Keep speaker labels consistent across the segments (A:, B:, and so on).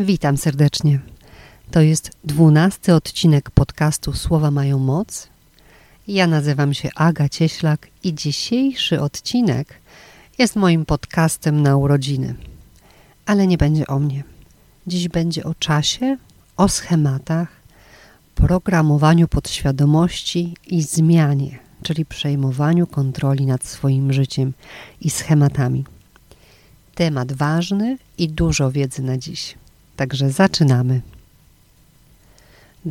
A: Witam serdecznie. To jest dwunasty odcinek podcastu Słowa mają moc. Ja nazywam się Aga Cieślak i dzisiejszy odcinek jest moim podcastem na urodziny. Ale nie będzie o mnie. Dziś będzie o czasie, o schematach, programowaniu podświadomości i zmianie, czyli przejmowaniu kontroli nad swoim życiem i schematami. Temat ważny i dużo wiedzy na dziś. Także zaczynamy.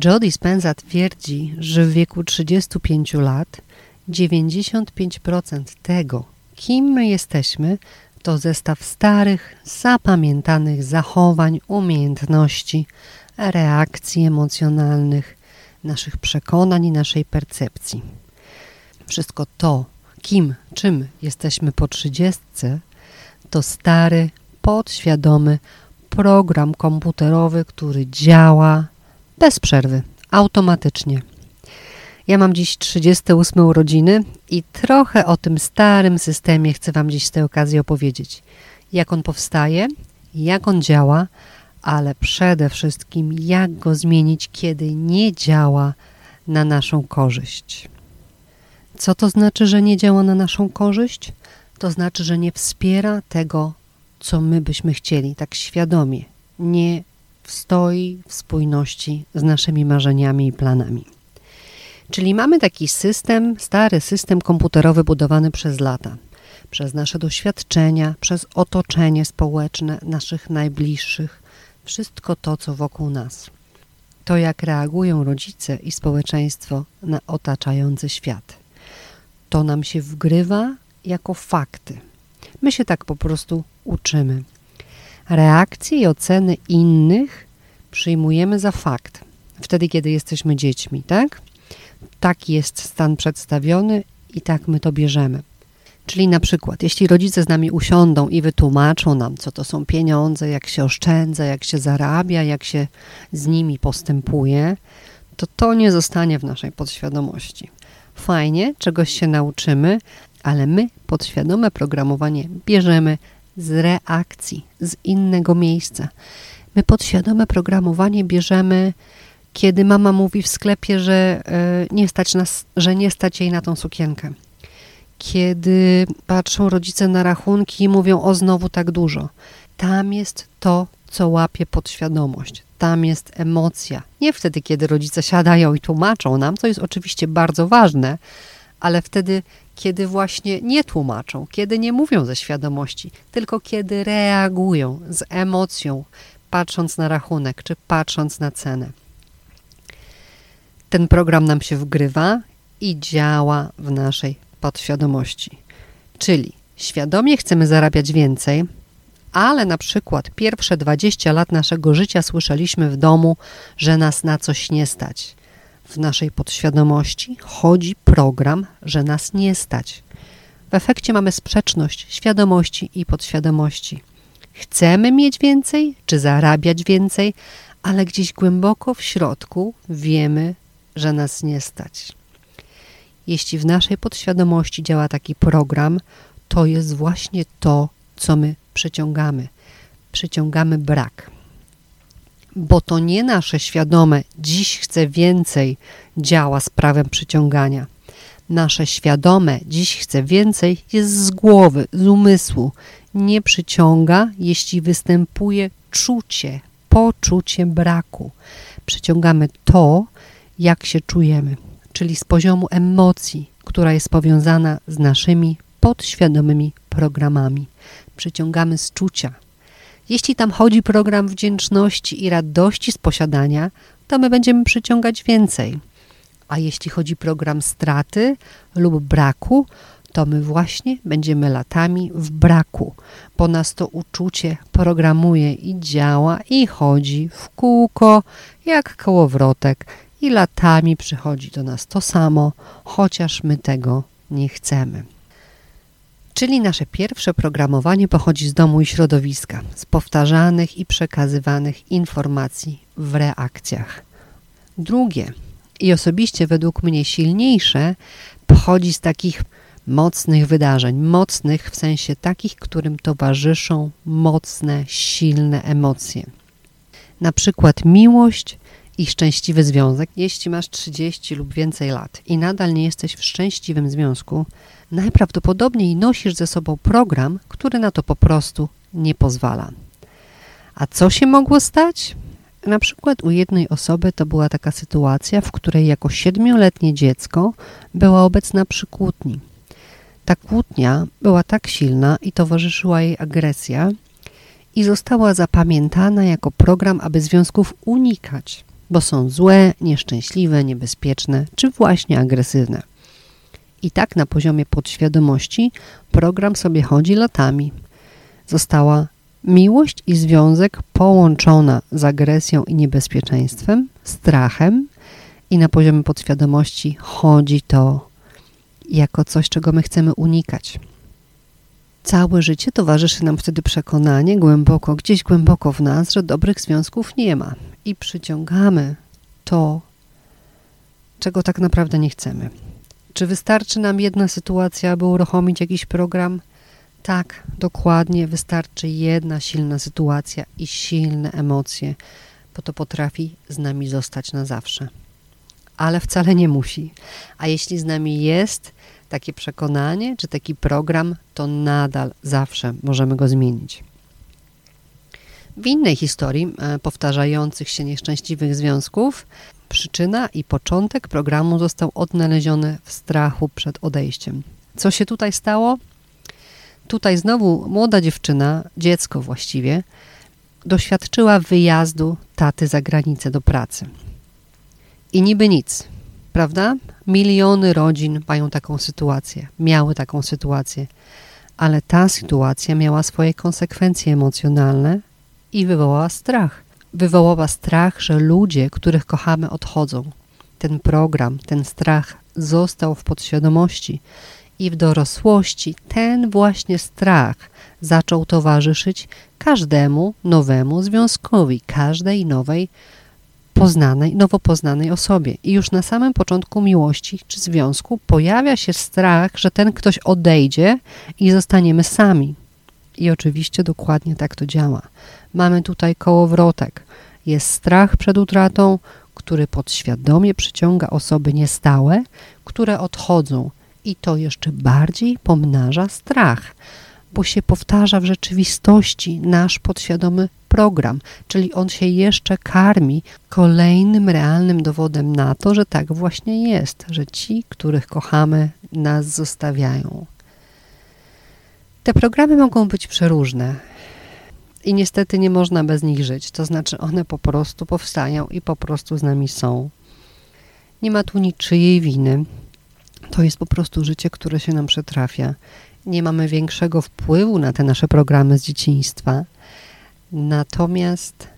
A: Joe Dispenza twierdzi, że w wieku 35 lat 95% tego, kim my jesteśmy, to zestaw starych, zapamiętanych zachowań, umiejętności, reakcji emocjonalnych, naszych przekonań i naszej percepcji. Wszystko to, kim, czym jesteśmy po trzydziestce, to stary, podświadomy program komputerowy, który działa bez przerwy, automatycznie. Ja mam dziś 38 urodziny i trochę o tym starym systemie chcę Wam dziś z tej okazji opowiedzieć. Jak on powstaje, jak on działa, ale przede wszystkim jak go zmienić, kiedy nie działa na naszą korzyść. Co to znaczy, że nie działa na naszą korzyść? To znaczy, że nie wspiera tego, co my byśmy chcieli, tak świadomie. Nie stoi w spójności z naszymi marzeniami i planami. Czyli mamy taki system, stary system komputerowy budowany przez lata, przez nasze doświadczenia, przez otoczenie społeczne naszych najbliższych, wszystko to, co wokół nas. To, jak reagują rodzice i społeczeństwo na otaczający świat. To nam się wgrywa jako fakty. My się tak po prostu uczymy. Reakcje i oceny innych przyjmujemy za fakt. Wtedy, kiedy jesteśmy dziećmi, tak? Taki jest stan przedstawiony i tak my to bierzemy. Czyli na przykład, jeśli rodzice z nami usiądą i wytłumaczą nam, co to są pieniądze, jak się oszczędza, jak się zarabia, jak się z nimi postępuje, to to nie zostanie w naszej podświadomości. Fajnie, czegoś się nauczymy, ale my podświadome programowanie bierzemy z reakcji, z innego miejsca. My podświadome programowanie bierzemy, kiedy mama mówi w sklepie, że e, nie stać, nas, że nie stać jej na tą sukienkę. Kiedy patrzą rodzice na rachunki i mówią o znowu tak dużo. Tam jest to, co łapie podświadomość. Tam jest emocja. Nie wtedy, kiedy rodzice siadają i tłumaczą nam, co jest oczywiście bardzo ważne, ale wtedy, kiedy właśnie nie tłumaczą, kiedy nie mówią ze świadomości, tylko kiedy reagują z emocją, patrząc na rachunek czy patrząc na cenę. Ten program nam się wgrywa i działa w naszej podświadomości. Czyli świadomie chcemy zarabiać więcej, ale na przykład pierwsze 20 lat naszego życia słyszeliśmy w domu, że nas na coś nie stać w naszej podświadomości chodzi program, że nas nie stać. W efekcie mamy sprzeczność świadomości i podświadomości. Chcemy mieć więcej, czy zarabiać więcej, ale gdzieś głęboko w środku wiemy, że nas nie stać. Jeśli w naszej podświadomości działa taki program, to jest właśnie to, co my przyciągamy. Przyciągamy brak bo to nie nasze świadome dziś chcę więcej działa z prawem przyciągania. Nasze świadome dziś chcę więcej jest z głowy, z umysłu. Nie przyciąga, jeśli występuje czucie, poczucie braku. Przyciągamy to, jak się czujemy, czyli z poziomu emocji, która jest powiązana z naszymi podświadomymi programami. Przyciągamy z czucia, jeśli tam chodzi program wdzięczności i radości z posiadania, to my będziemy przyciągać więcej. A jeśli chodzi program straty lub braku, to my właśnie będziemy latami w braku, bo nas to uczucie programuje i działa i chodzi w kółko jak kołowrotek i latami przychodzi do nas to samo, chociaż my tego nie chcemy. Czyli nasze pierwsze programowanie pochodzi z domu i środowiska, z powtarzanych i przekazywanych informacji w reakcjach. Drugie i osobiście według mnie silniejsze pochodzi z takich mocnych wydarzeń, mocnych w sensie takich, którym towarzyszą mocne, silne emocje. Na przykład miłość i szczęśliwy związek. Jeśli masz 30 lub więcej lat i nadal nie jesteś w szczęśliwym związku, najprawdopodobniej nosisz ze sobą program, który na to po prostu nie pozwala. A co się mogło stać? Na przykład u jednej osoby to była taka sytuacja, w której jako siedmioletnie dziecko była obecna przy kłótni. Ta kłótnia była tak silna i towarzyszyła jej agresja i została zapamiętana jako program, aby związków unikać, bo są złe, nieszczęśliwe, niebezpieczne czy właśnie agresywne. I tak na poziomie podświadomości program sobie chodzi latami. Została miłość i związek połączona z agresją i niebezpieczeństwem, strachem i na poziomie podświadomości chodzi to jako coś, czego my chcemy unikać. Całe życie towarzyszy nam wtedy przekonanie głęboko, gdzieś głęboko w nas, że dobrych związków nie ma i przyciągamy to, czego tak naprawdę nie chcemy. Czy wystarczy nam jedna sytuacja, aby uruchomić jakiś program? Tak, dokładnie, wystarczy jedna silna sytuacja i silne emocje, bo to potrafi z nami zostać na zawsze. Ale wcale nie musi. A jeśli z nami jest takie przekonanie czy taki program, to nadal zawsze możemy go zmienić. W innej historii e, powtarzających się nieszczęśliwych związków przyczyna i początek programu został odnaleziony w strachu przed odejściem. Co się tutaj stało? Tutaj znowu młoda dziewczyna, dziecko właściwie, doświadczyła wyjazdu taty za granicę do pracy. I niby nic, prawda? Miliony rodzin mają taką sytuację, miały taką sytuację, ale ta sytuacja miała swoje konsekwencje emocjonalne i wywołała strach. Wywołała strach, że ludzie, których kochamy, odchodzą. Ten program, ten strach został w podświadomości i w dorosłości ten właśnie strach zaczął towarzyszyć każdemu nowemu związkowi, każdej nowej poznanej, nowo poznanej osobie. I już na samym początku miłości czy związku pojawia się strach, że ten ktoś odejdzie i zostaniemy sami. I oczywiście dokładnie tak to działa. Mamy tutaj kołowrotek. Jest strach przed utratą, który podświadomie przyciąga osoby niestałe, które odchodzą, i to jeszcze bardziej pomnaża strach, bo się powtarza w rzeczywistości nasz podświadomy program, czyli on się jeszcze karmi kolejnym realnym dowodem na to, że tak właśnie jest, że ci, których kochamy, nas zostawiają. Te programy mogą być przeróżne i niestety nie można bez nich żyć, to znaczy one po prostu powstają i po prostu z nami są. Nie ma tu niczyjej winy, to jest po prostu życie, które się nam przytrafia. Nie mamy większego wpływu na te nasze programy z dzieciństwa. Natomiast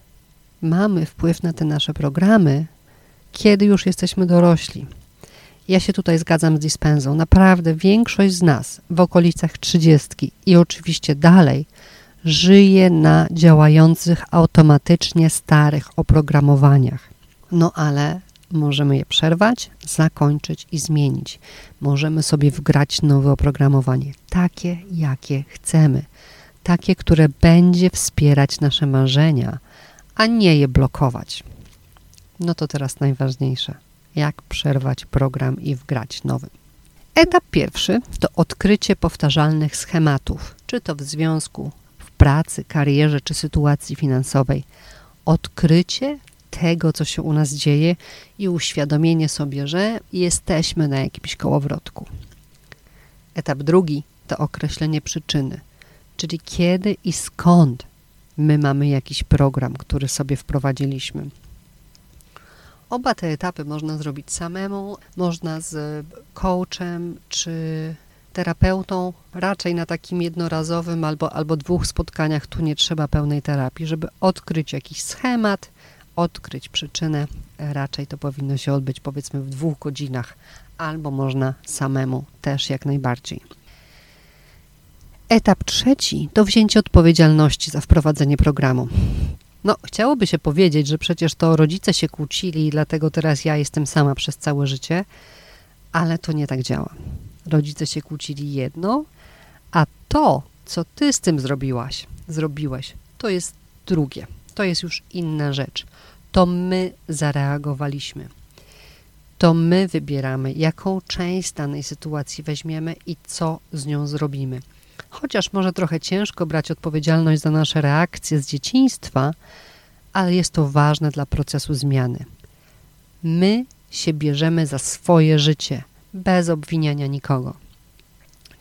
A: mamy wpływ na te nasze programy, kiedy już jesteśmy dorośli. Ja się tutaj zgadzam z dispensą. Naprawdę większość z nas w okolicach trzydziestki i oczywiście dalej żyje na działających automatycznie starych oprogramowaniach. No ale Możemy je przerwać, zakończyć i zmienić. Możemy sobie wgrać nowe oprogramowanie, takie jakie chcemy, takie, które będzie wspierać nasze marzenia, a nie je blokować. No to teraz najważniejsze. Jak przerwać program i wgrać nowy? Etap pierwszy to odkrycie powtarzalnych schematów, czy to w związku, w pracy, karierze czy sytuacji finansowej. Odkrycie tego, co się u nas dzieje i uświadomienie sobie, że jesteśmy na jakimś kołowrotku. Etap drugi to określenie przyczyny, czyli kiedy i skąd my mamy jakiś program, który sobie wprowadziliśmy. Oba te etapy można zrobić samemu, można z coachem czy terapeutą, raczej na takim jednorazowym albo, albo dwóch spotkaniach. Tu nie trzeba pełnej terapii, żeby odkryć jakiś schemat, odkryć przyczynę, raczej to powinno się odbyć powiedzmy w dwóch godzinach, albo można samemu też jak najbardziej. Etap trzeci to wzięcie odpowiedzialności za wprowadzenie programu. No, chciałoby się powiedzieć, że przecież to rodzice się kłócili, dlatego teraz ja jestem sama przez całe życie, ale to nie tak działa. Rodzice się kłócili jedno, a to, co ty z tym zrobiłaś, zrobiłeś, to jest drugie. To jest już inna rzecz. To my zareagowaliśmy. To my wybieramy, jaką część danej sytuacji weźmiemy i co z nią zrobimy. Chociaż może trochę ciężko brać odpowiedzialność za nasze reakcje z dzieciństwa, ale jest to ważne dla procesu zmiany. My się bierzemy za swoje życie, bez obwiniania nikogo.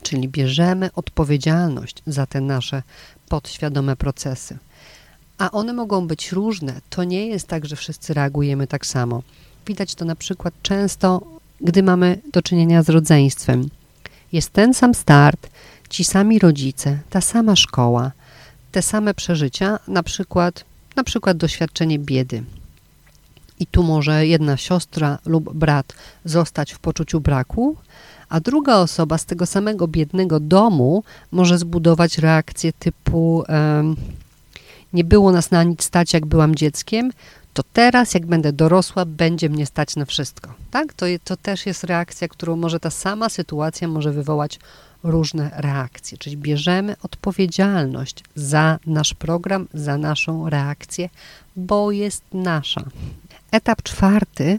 A: Czyli bierzemy odpowiedzialność za te nasze podświadome procesy. A one mogą być różne. To nie jest tak, że wszyscy reagujemy tak samo. Widać to na przykład często, gdy mamy do czynienia z rodzeństwem. Jest ten sam start, ci sami rodzice, ta sama szkoła, te same przeżycia, na przykład, na przykład doświadczenie biedy. I tu może jedna siostra lub brat zostać w poczuciu braku, a druga osoba z tego samego biednego domu może zbudować reakcję typu um, nie było nas na nic stać, jak byłam dzieckiem, to teraz, jak będę dorosła, będzie mnie stać na wszystko. Tak? To, to też jest reakcja, którą może ta sama sytuacja może wywołać różne reakcje. Czyli bierzemy odpowiedzialność za nasz program, za naszą reakcję, bo jest nasza. Etap czwarty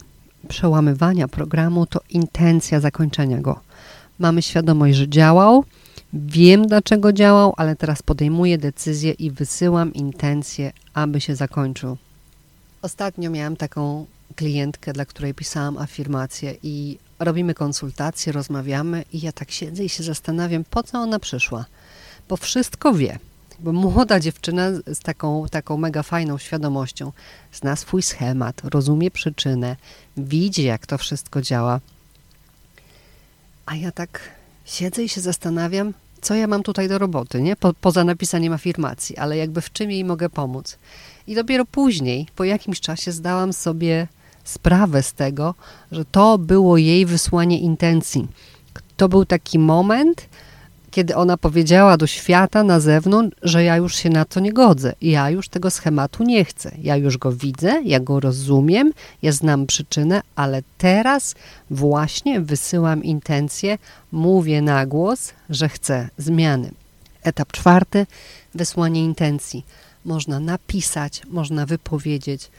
A: przełamywania programu to intencja zakończenia go. Mamy świadomość, że działał, wiem dlaczego działał, ale teraz podejmuję decyzję i wysyłam intencję, aby się zakończył. Ostatnio miałam taką klientkę, dla której pisałam afirmację i robimy konsultacje, rozmawiamy i ja tak siedzę i się zastanawiam, po co ona przyszła. Bo wszystko wie. Bo młoda dziewczyna z taką, taką mega fajną świadomością zna swój schemat, rozumie przyczynę, widzi jak to wszystko działa. A ja tak siedzę i się zastanawiam, co ja mam tutaj do roboty, nie? Po, poza napisaniem afirmacji, ale jakby w czym jej mogę pomóc. I dopiero później, po jakimś czasie, zdałam sobie sprawę z tego, że to było jej wysłanie intencji. To był taki moment, kiedy ona powiedziała do świata na zewnątrz, że ja już się na to nie godzę, ja już tego schematu nie chcę, ja już go widzę, ja go rozumiem, ja znam przyczynę, ale teraz właśnie wysyłam intencję, mówię na głos, że chcę zmiany. Etap czwarty wysłanie intencji. Można napisać, można wypowiedzieć,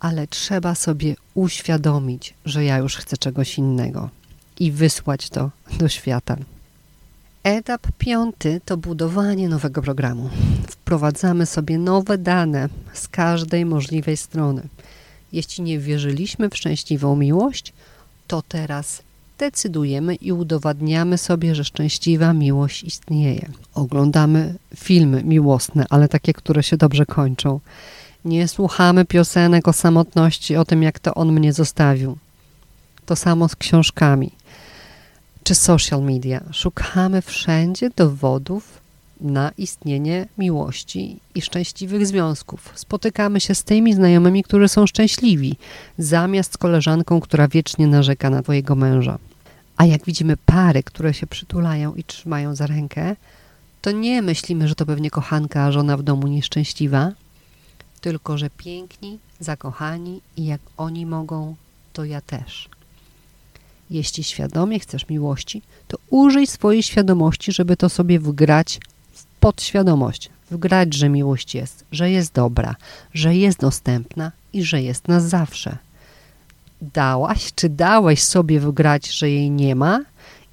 A: ale trzeba sobie uświadomić, że ja już chcę czegoś innego i wysłać to do świata. Etap piąty to budowanie nowego programu. Wprowadzamy sobie nowe dane z każdej możliwej strony. Jeśli nie wierzyliśmy w szczęśliwą miłość, to teraz decydujemy i udowadniamy sobie, że szczęśliwa miłość istnieje. Oglądamy filmy miłosne, ale takie, które się dobrze kończą. Nie słuchamy piosenek o samotności, o tym, jak to on mnie zostawił. To samo z książkami czy social media. Szukamy wszędzie dowodów na istnienie miłości i szczęśliwych związków. Spotykamy się z tymi znajomymi, którzy są szczęśliwi, zamiast z koleżanką, która wiecznie narzeka na twojego męża. A jak widzimy pary, które się przytulają i trzymają za rękę, to nie myślimy, że to pewnie kochanka, a żona w domu nieszczęśliwa, tylko że piękni, zakochani i jak oni mogą, to ja też. Jeśli świadomie chcesz miłości, to użyj swojej świadomości, żeby to sobie wgrać w podświadomość. Wgrać, że miłość jest, że jest dobra, że jest dostępna i że jest na zawsze. Dałaś, czy dałeś sobie wgrać, że jej nie ma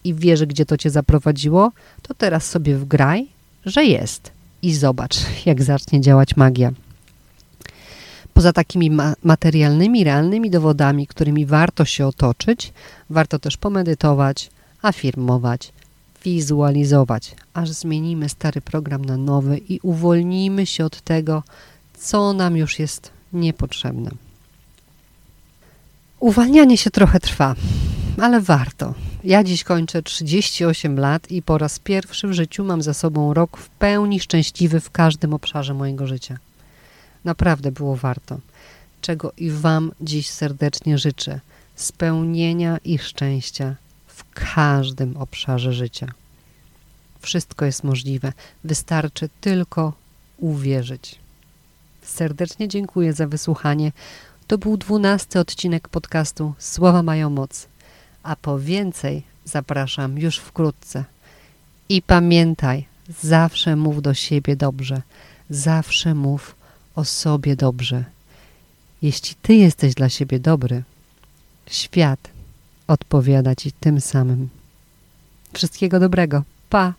A: i wiesz, gdzie to cię zaprowadziło, to teraz sobie wgraj, że jest i zobacz, jak zacznie działać magia. Poza takimi ma materialnymi, realnymi dowodami, którymi warto się otoczyć, warto też pomedytować, afirmować, wizualizować, aż zmienimy stary program na nowy i uwolnimy się od tego, co nam już jest niepotrzebne. Uwalnianie się trochę trwa, ale warto. Ja dziś kończę 38 lat i po raz pierwszy w życiu mam za sobą rok w pełni szczęśliwy w każdym obszarze mojego życia. Naprawdę było warto. Czego i Wam dziś serdecznie życzę. Spełnienia i szczęścia w każdym obszarze życia. Wszystko jest możliwe. Wystarczy tylko uwierzyć. Serdecznie dziękuję za wysłuchanie. To był dwunasty odcinek podcastu Słowa mają moc. A po więcej zapraszam już wkrótce. I pamiętaj, zawsze mów do siebie dobrze. Zawsze mów o sobie dobrze. Jeśli Ty jesteś dla siebie dobry, świat odpowiada Ci tym samym. Wszystkiego dobrego. Pa!